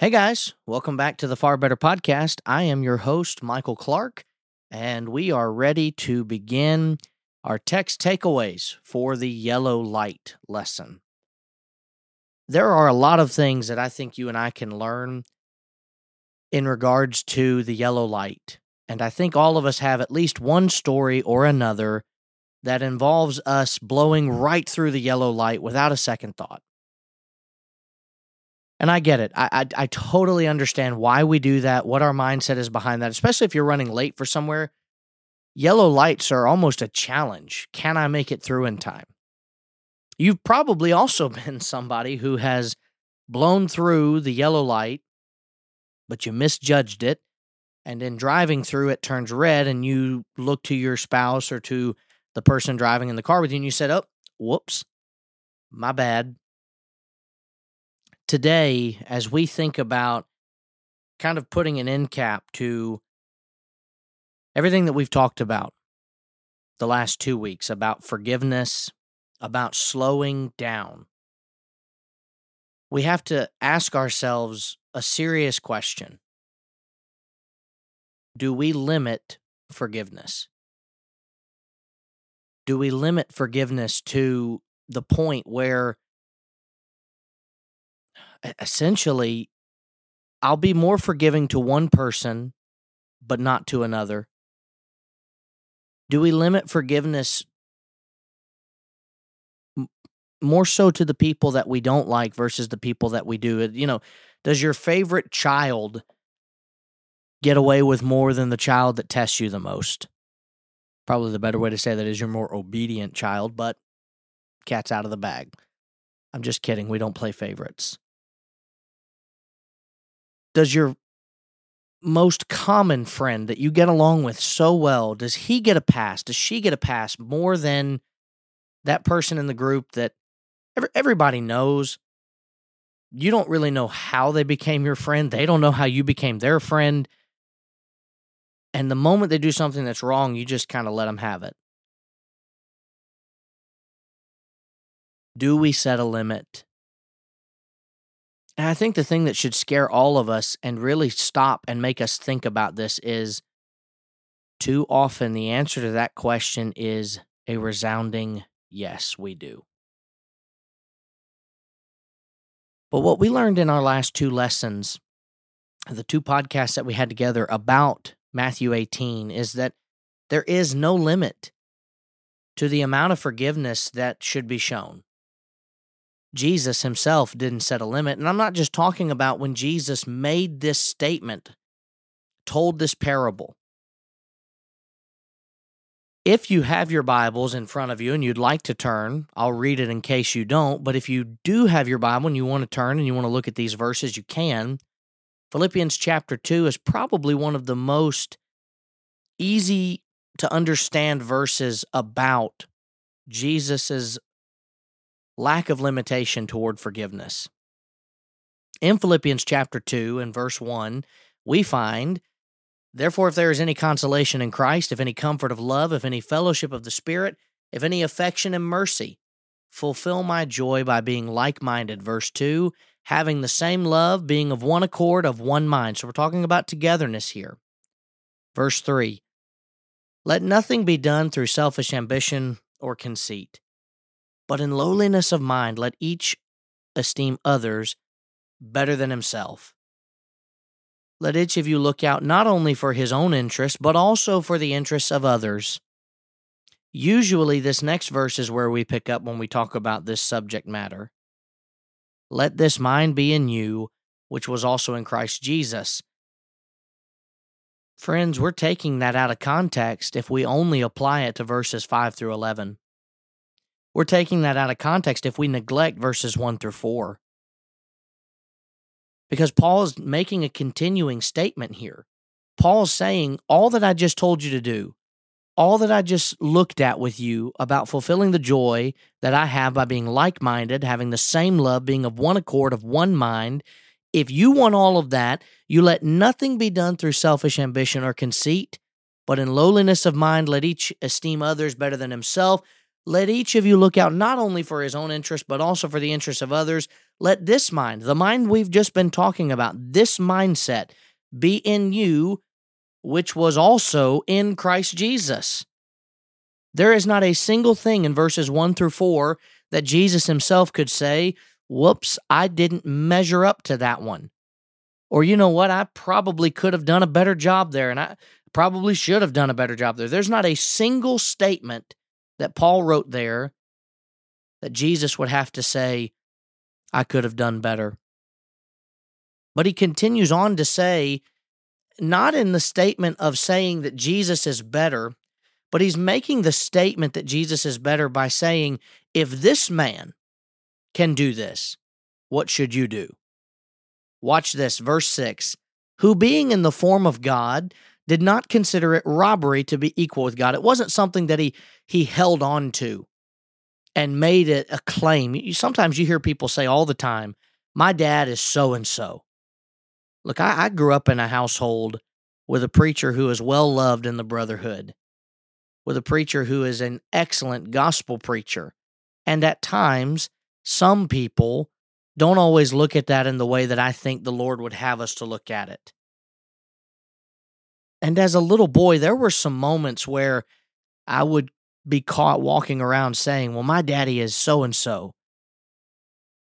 Hey guys, welcome back to the Far Better Podcast. I am your host, Michael Clark, and we are ready to begin our text takeaways for the yellow light lesson. There are a lot of things that I think you and I can learn in regards to the yellow light. And I think all of us have at least one story or another that involves us blowing right through the yellow light without a second thought. And I get it. I, I, I totally understand why we do that, what our mindset is behind that, especially if you're running late for somewhere. Yellow lights are almost a challenge. Can I make it through in time? You've probably also been somebody who has blown through the yellow light, but you misjudged it. And in driving through, it turns red, and you look to your spouse or to the person driving in the car with you, and you said, Oh, whoops, my bad. Today, as we think about kind of putting an end cap to everything that we've talked about the last two weeks about forgiveness, about slowing down, we have to ask ourselves a serious question Do we limit forgiveness? Do we limit forgiveness to the point where essentially I'll be more forgiving to one person, but not to another? Do we limit forgiveness more so to the people that we don't like versus the people that we do? You know, does your favorite child get away with more than the child that tests you the most? Probably the better way to say that is your more obedient child, but cat's out of the bag. I'm just kidding. We don't play favorites. Does your most common friend that you get along with so well, does he get a pass? Does she get a pass more than that person in the group that everybody knows? You don't really know how they became your friend. They don't know how you became their friend. And the moment they do something that's wrong, you just kind of let them have it. Do we set a limit? And I think the thing that should scare all of us and really stop and make us think about this is too often the answer to that question is a resounding yes, we do. But what we learned in our last two lessons, the two podcasts that we had together about Matthew 18, is that there is no limit to the amount of forgiveness that should be shown. Jesus himself didn't set a limit. And I'm not just talking about when Jesus made this statement, told this parable. If you have your Bibles in front of you and you'd like to turn, I'll read it in case you don't. But if you do have your Bible and you want to turn and you want to look at these verses, you can. Philippians chapter 2 is probably one of the most easy to understand verses about Jesus's lack of limitation toward forgiveness. In Philippians chapter 2 and verse 1, we find, Therefore, if there is any consolation in Christ, if any comfort of love, if any fellowship of the Spirit, if any affection and mercy, fulfill my joy by being like minded. Verse 2, having the same love, being of one accord, of one mind. So we're talking about togetherness here. Verse 3, let nothing be done through selfish ambition or conceit but in lowliness of mind, let each esteem others better than himself. Let each of you look out not only for his own interests, but also for the interests of others. Usually, this next verse is where we pick up when we talk about this subject matter. Let this mind be in you, which was also in Christ Jesus. Friends, we're taking that out of context if we only apply it to verses 5 through 11. We're taking that out of context if we neglect verses 1 through 4. Because Paul is making a continuing statement here. Paul's saying, All that I just told you to do, all that I just looked at with you about fulfilling the joy that I have by being like minded, having the same love, being of one accord, of one mind, if you want all of that, you let nothing be done through selfish ambition or conceit, but in lowliness of mind, let each esteem others better than himself. Let each of you look out not only for his own interest, but also for the interests of others. Let this mind, the mind we've just been talking about, this mindset be in you, which was also in Christ Jesus. There is not a single thing in verses 1 through 4 that Jesus himself could say, Whoops, I didn't measure up to that one. Or, you know what, I probably could have done a better job there, and I probably should have done a better job there. There's not a single statement that Paul wrote there that Jesus would have to say, I could have done better. But he continues on to say, not in the statement of saying that Jesus is better, but he's making the statement that Jesus is better by saying, if this man can do this, what should you do? Watch this, verse 6 Who being in the form of God, did not consider it robbery to be equal with God. It wasn't something that he he held on to and made it a claim. You, sometimes you hear people say all the time, "My dad is so and so." Look, I, I grew up in a household with a preacher who is well loved in the brotherhood, with a preacher who is an excellent gospel preacher, and at times some people don't always look at that in the way that I think the Lord would have us to look at it. And as a little boy, there were some moments where I would be caught walking around saying, Well, my daddy is so and so.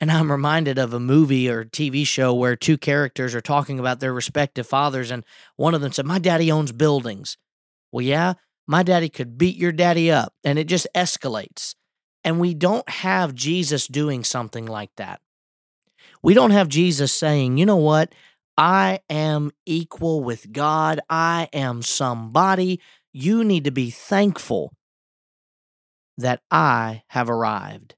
And I'm reminded of a movie or TV show where two characters are talking about their respective fathers, and one of them said, My daddy owns buildings. Well, yeah, my daddy could beat your daddy up, and it just escalates. And we don't have Jesus doing something like that. We don't have Jesus saying, You know what? I am equal with God. I am somebody. You need to be thankful that I have arrived.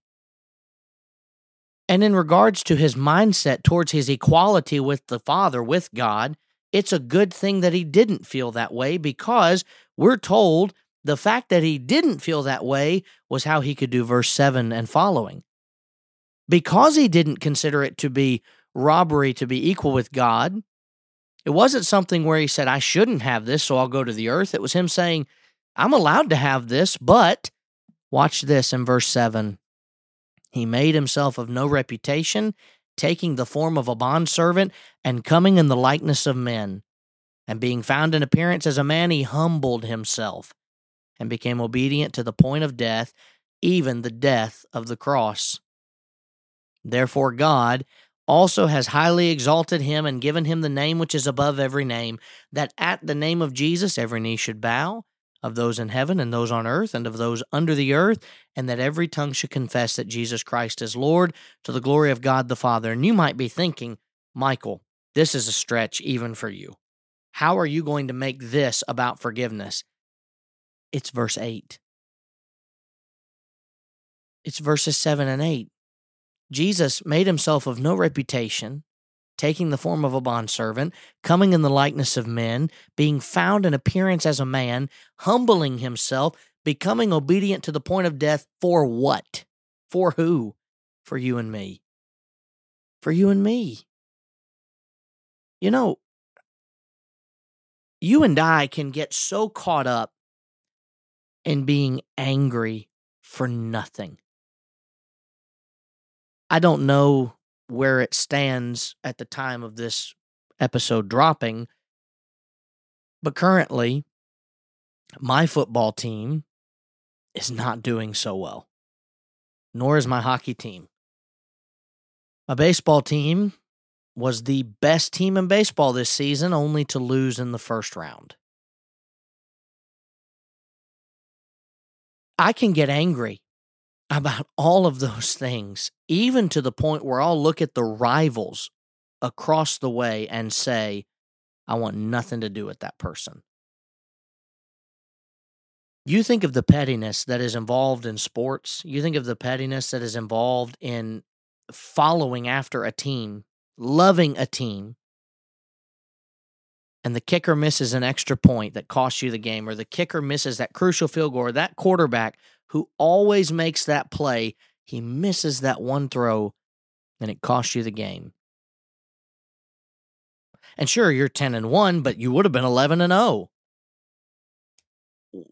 And in regards to his mindset towards his equality with the Father, with God, it's a good thing that he didn't feel that way because we're told the fact that he didn't feel that way was how he could do verse 7 and following. Because he didn't consider it to be robbery to be equal with God. It wasn't something where he said, I shouldn't have this, so I'll go to the earth. It was him saying, I'm allowed to have this, but watch this in verse 7. He made himself of no reputation, taking the form of a bondservant and coming in the likeness of men. And being found in appearance as a man, he humbled himself and became obedient to the point of death, even the death of the cross. Therefore, God also has highly exalted him and given him the name which is above every name, that at the name of Jesus every knee should bow, of those in heaven and those on earth and of those under the earth, and that every tongue should confess that Jesus Christ is Lord to the glory of God the Father. And you might be thinking, Michael, this is a stretch even for you. How are you going to make this about forgiveness? It's verse 8. It's verses 7 and 8. Jesus made himself of no reputation, taking the form of a bondservant, coming in the likeness of men, being found in appearance as a man, humbling himself, becoming obedient to the point of death for what? For who? For you and me. For you and me. You know, you and I can get so caught up in being angry for nothing. I don't know where it stands at the time of this episode dropping, but currently, my football team is not doing so well, nor is my hockey team. My baseball team was the best team in baseball this season, only to lose in the first round. I can get angry about all of those things, even to the point where I'll look at the rivals across the way and say, I want nothing to do with that person. You think of the pettiness that is involved in sports, you think of the pettiness that is involved in following after a team, loving a team, and the kicker misses an extra point that costs you the game, or the kicker misses that crucial field goal, or that quarterback who always makes that play, he misses that one throw and it costs you the game. And sure, you're 10 and 1, but you would have been 11 and 0.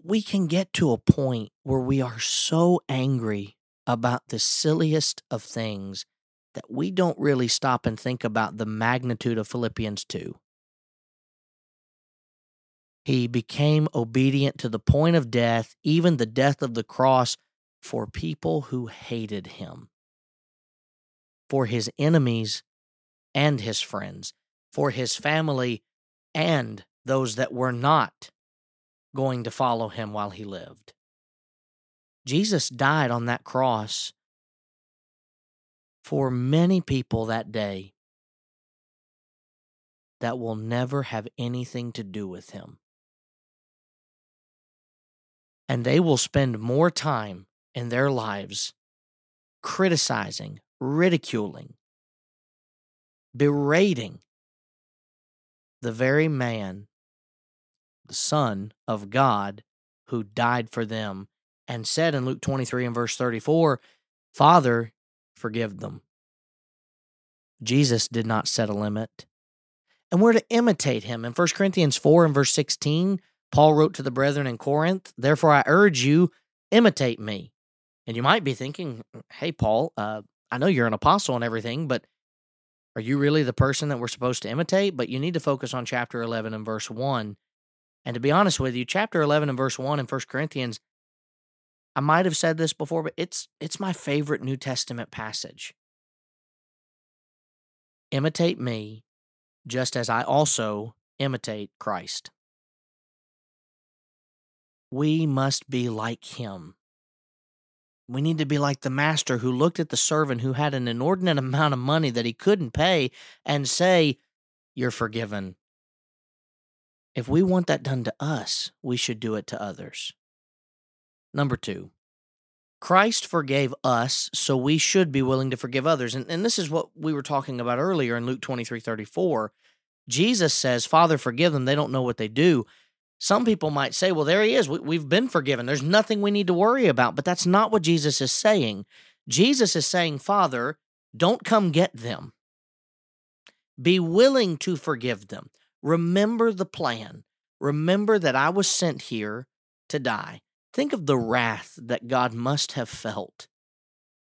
we can get to a point where we are so angry about the silliest of things that we don't really stop and think about the magnitude of Philippians 2. He became obedient to the point of death, even the death of the cross, for people who hated him, for his enemies and his friends, for his family and those that were not going to follow him while he lived. Jesus died on that cross for many people that day that will never have anything to do with him. And they will spend more time in their lives criticizing, ridiculing, berating the very man, the Son of God, who died for them and said in Luke 23 and verse 34, Father, forgive them. Jesus did not set a limit. And we're to imitate him. In 1 Corinthians 4 and verse 16, Paul wrote to the brethren in Corinth, Therefore I urge you, imitate me. And you might be thinking, Hey, Paul, uh, I know you're an apostle and everything, but are you really the person that we're supposed to imitate? But you need to focus on chapter 11 and verse 1. And to be honest with you, chapter 11 and verse 1 in 1 Corinthians, I might have said this before, but it's it's my favorite New Testament passage. Imitate me just as I also imitate Christ. We must be like him. We need to be like the master who looked at the servant who had an inordinate amount of money that he couldn't pay and say, You're forgiven. If we want that done to us, we should do it to others. Number two, Christ forgave us, so we should be willing to forgive others. And, and this is what we were talking about earlier in Luke 23 34. Jesus says, Father, forgive them. They don't know what they do. Some people might say, well, there he is. We, have been forgiven. There's nothing we need to worry about. But that's not what Jesus is saying. Jesus is saying, Father, don't come get them. Be willing to forgive them. Remember the plan. Remember that I was sent here to die. Think of the wrath that God must have felt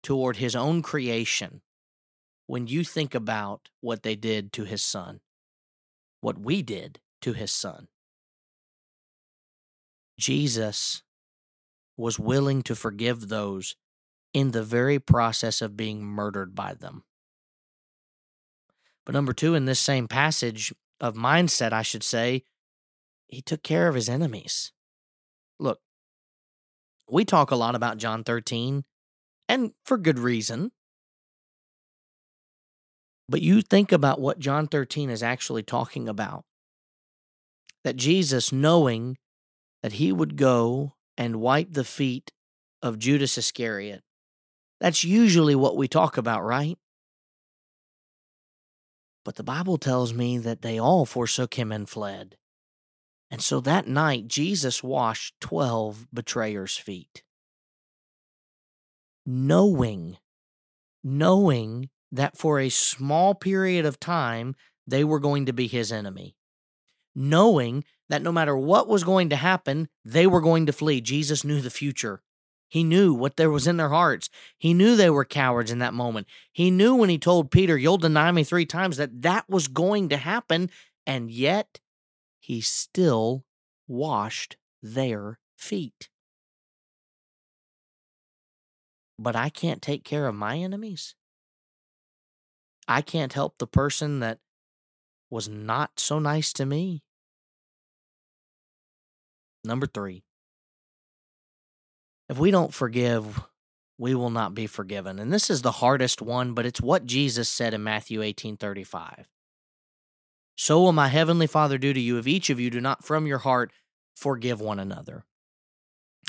toward his own creation when you think about what they did to his son, what we did to his son. Jesus was willing to forgive those in the very process of being murdered by them. But number two, in this same passage of mindset, I should say, he took care of his enemies. Look, we talk a lot about John 13, and for good reason. But you think about what John 13 is actually talking about. That Jesus, knowing that he would go and wipe the feet of Judas Iscariot. That's usually what we talk about, right? But the Bible tells me that they all forsook him and fled. And so that night, Jesus washed 12 betrayers' feet. Knowing, knowing that for a small period of time, they were going to be his enemy. Knowing that no matter what was going to happen, they were going to flee. Jesus knew the future. He knew what there was in their hearts. He knew they were cowards in that moment. He knew when he told Peter, You'll deny me three times, that that was going to happen. And yet, he still washed their feet. But I can't take care of my enemies. I can't help the person that was not so nice to me. Number three, if we don't forgive, we will not be forgiven. And this is the hardest one, but it's what Jesus said in Matthew 18 35. So will my heavenly Father do to you if each of you do not from your heart forgive one another.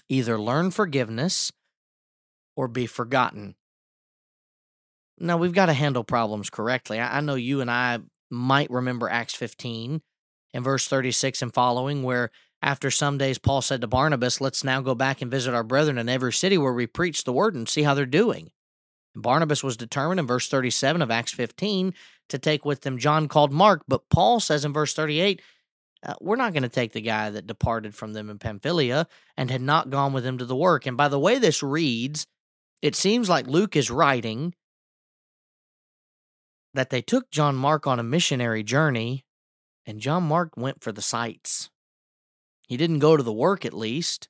Either learn forgiveness or be forgotten. Now, we've got to handle problems correctly. I know you and I might remember Acts 15 and verse 36 and following, where after some days, Paul said to Barnabas, Let's now go back and visit our brethren in every city where we preach the word and see how they're doing. And Barnabas was determined in verse 37 of Acts 15 to take with them John called Mark, but Paul says in verse 38, uh, we're not going to take the guy that departed from them in Pamphylia and had not gone with them to the work. And by the way this reads, it seems like Luke is writing that they took John Mark on a missionary journey, and John Mark went for the sights. He didn't go to the work, at least.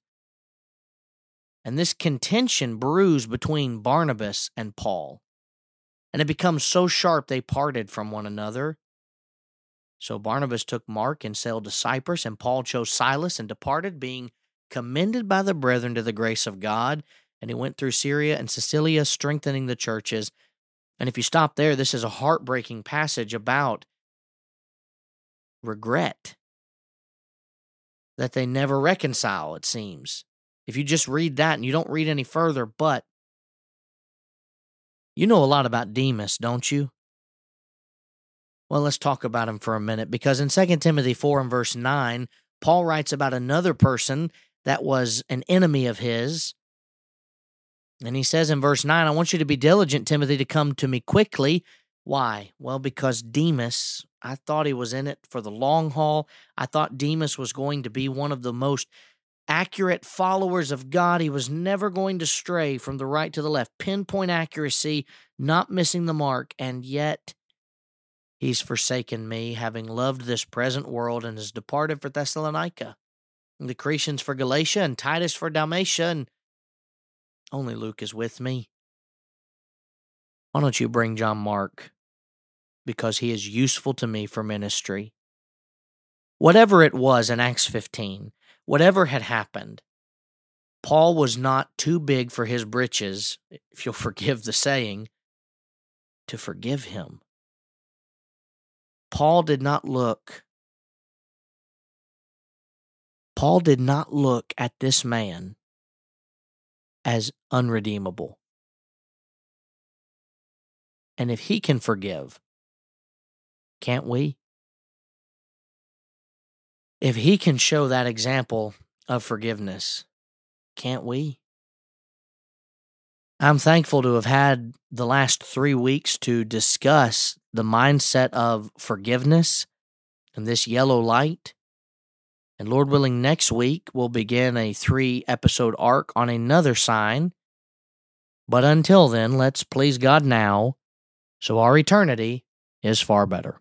And this contention brews between Barnabas and Paul. And it becomes so sharp they parted from one another. So Barnabas took Mark and sailed to Cyprus, and Paul chose Silas and departed, being commended by the brethren to the grace of God. And he went through Syria and Cilicia, strengthening the churches. And if you stop there, this is a heartbreaking passage about regret that they never reconcile, it seems. If you just read that and you don't read any further, but you know a lot about Demas, don't you? Well, let's talk about him for a minute because in 2 Timothy 4 and verse 9, Paul writes about another person that was an enemy of his. And he says in verse 9, I want you to be diligent, Timothy, to come to me quickly. Why? Well, because Demas, I thought he was in it for the long haul. I thought Demas was going to be one of the most accurate followers of God. He was never going to stray from the right to the left, pinpoint accuracy, not missing the mark. And yet, He's forsaken me, having loved this present world, and has departed for Thessalonica. And the Crescens for Galatia, and Titus for Dalmatia, and only Luke is with me. Why don't you bring John Mark? Because he is useful to me for ministry. Whatever it was in Acts 15, whatever had happened, Paul was not too big for his britches, if you'll forgive the saying, to forgive him. Paul did not look Paul did not look at this man as unredeemable. And if he can forgive, can't we? If he can show that example of forgiveness, can't we? I'm thankful to have had the last three weeks to discuss the mindset of forgiveness and this yellow light. And Lord willing, next week we'll begin a three episode arc on another sign. But until then, let's please God now, so our eternity is far better.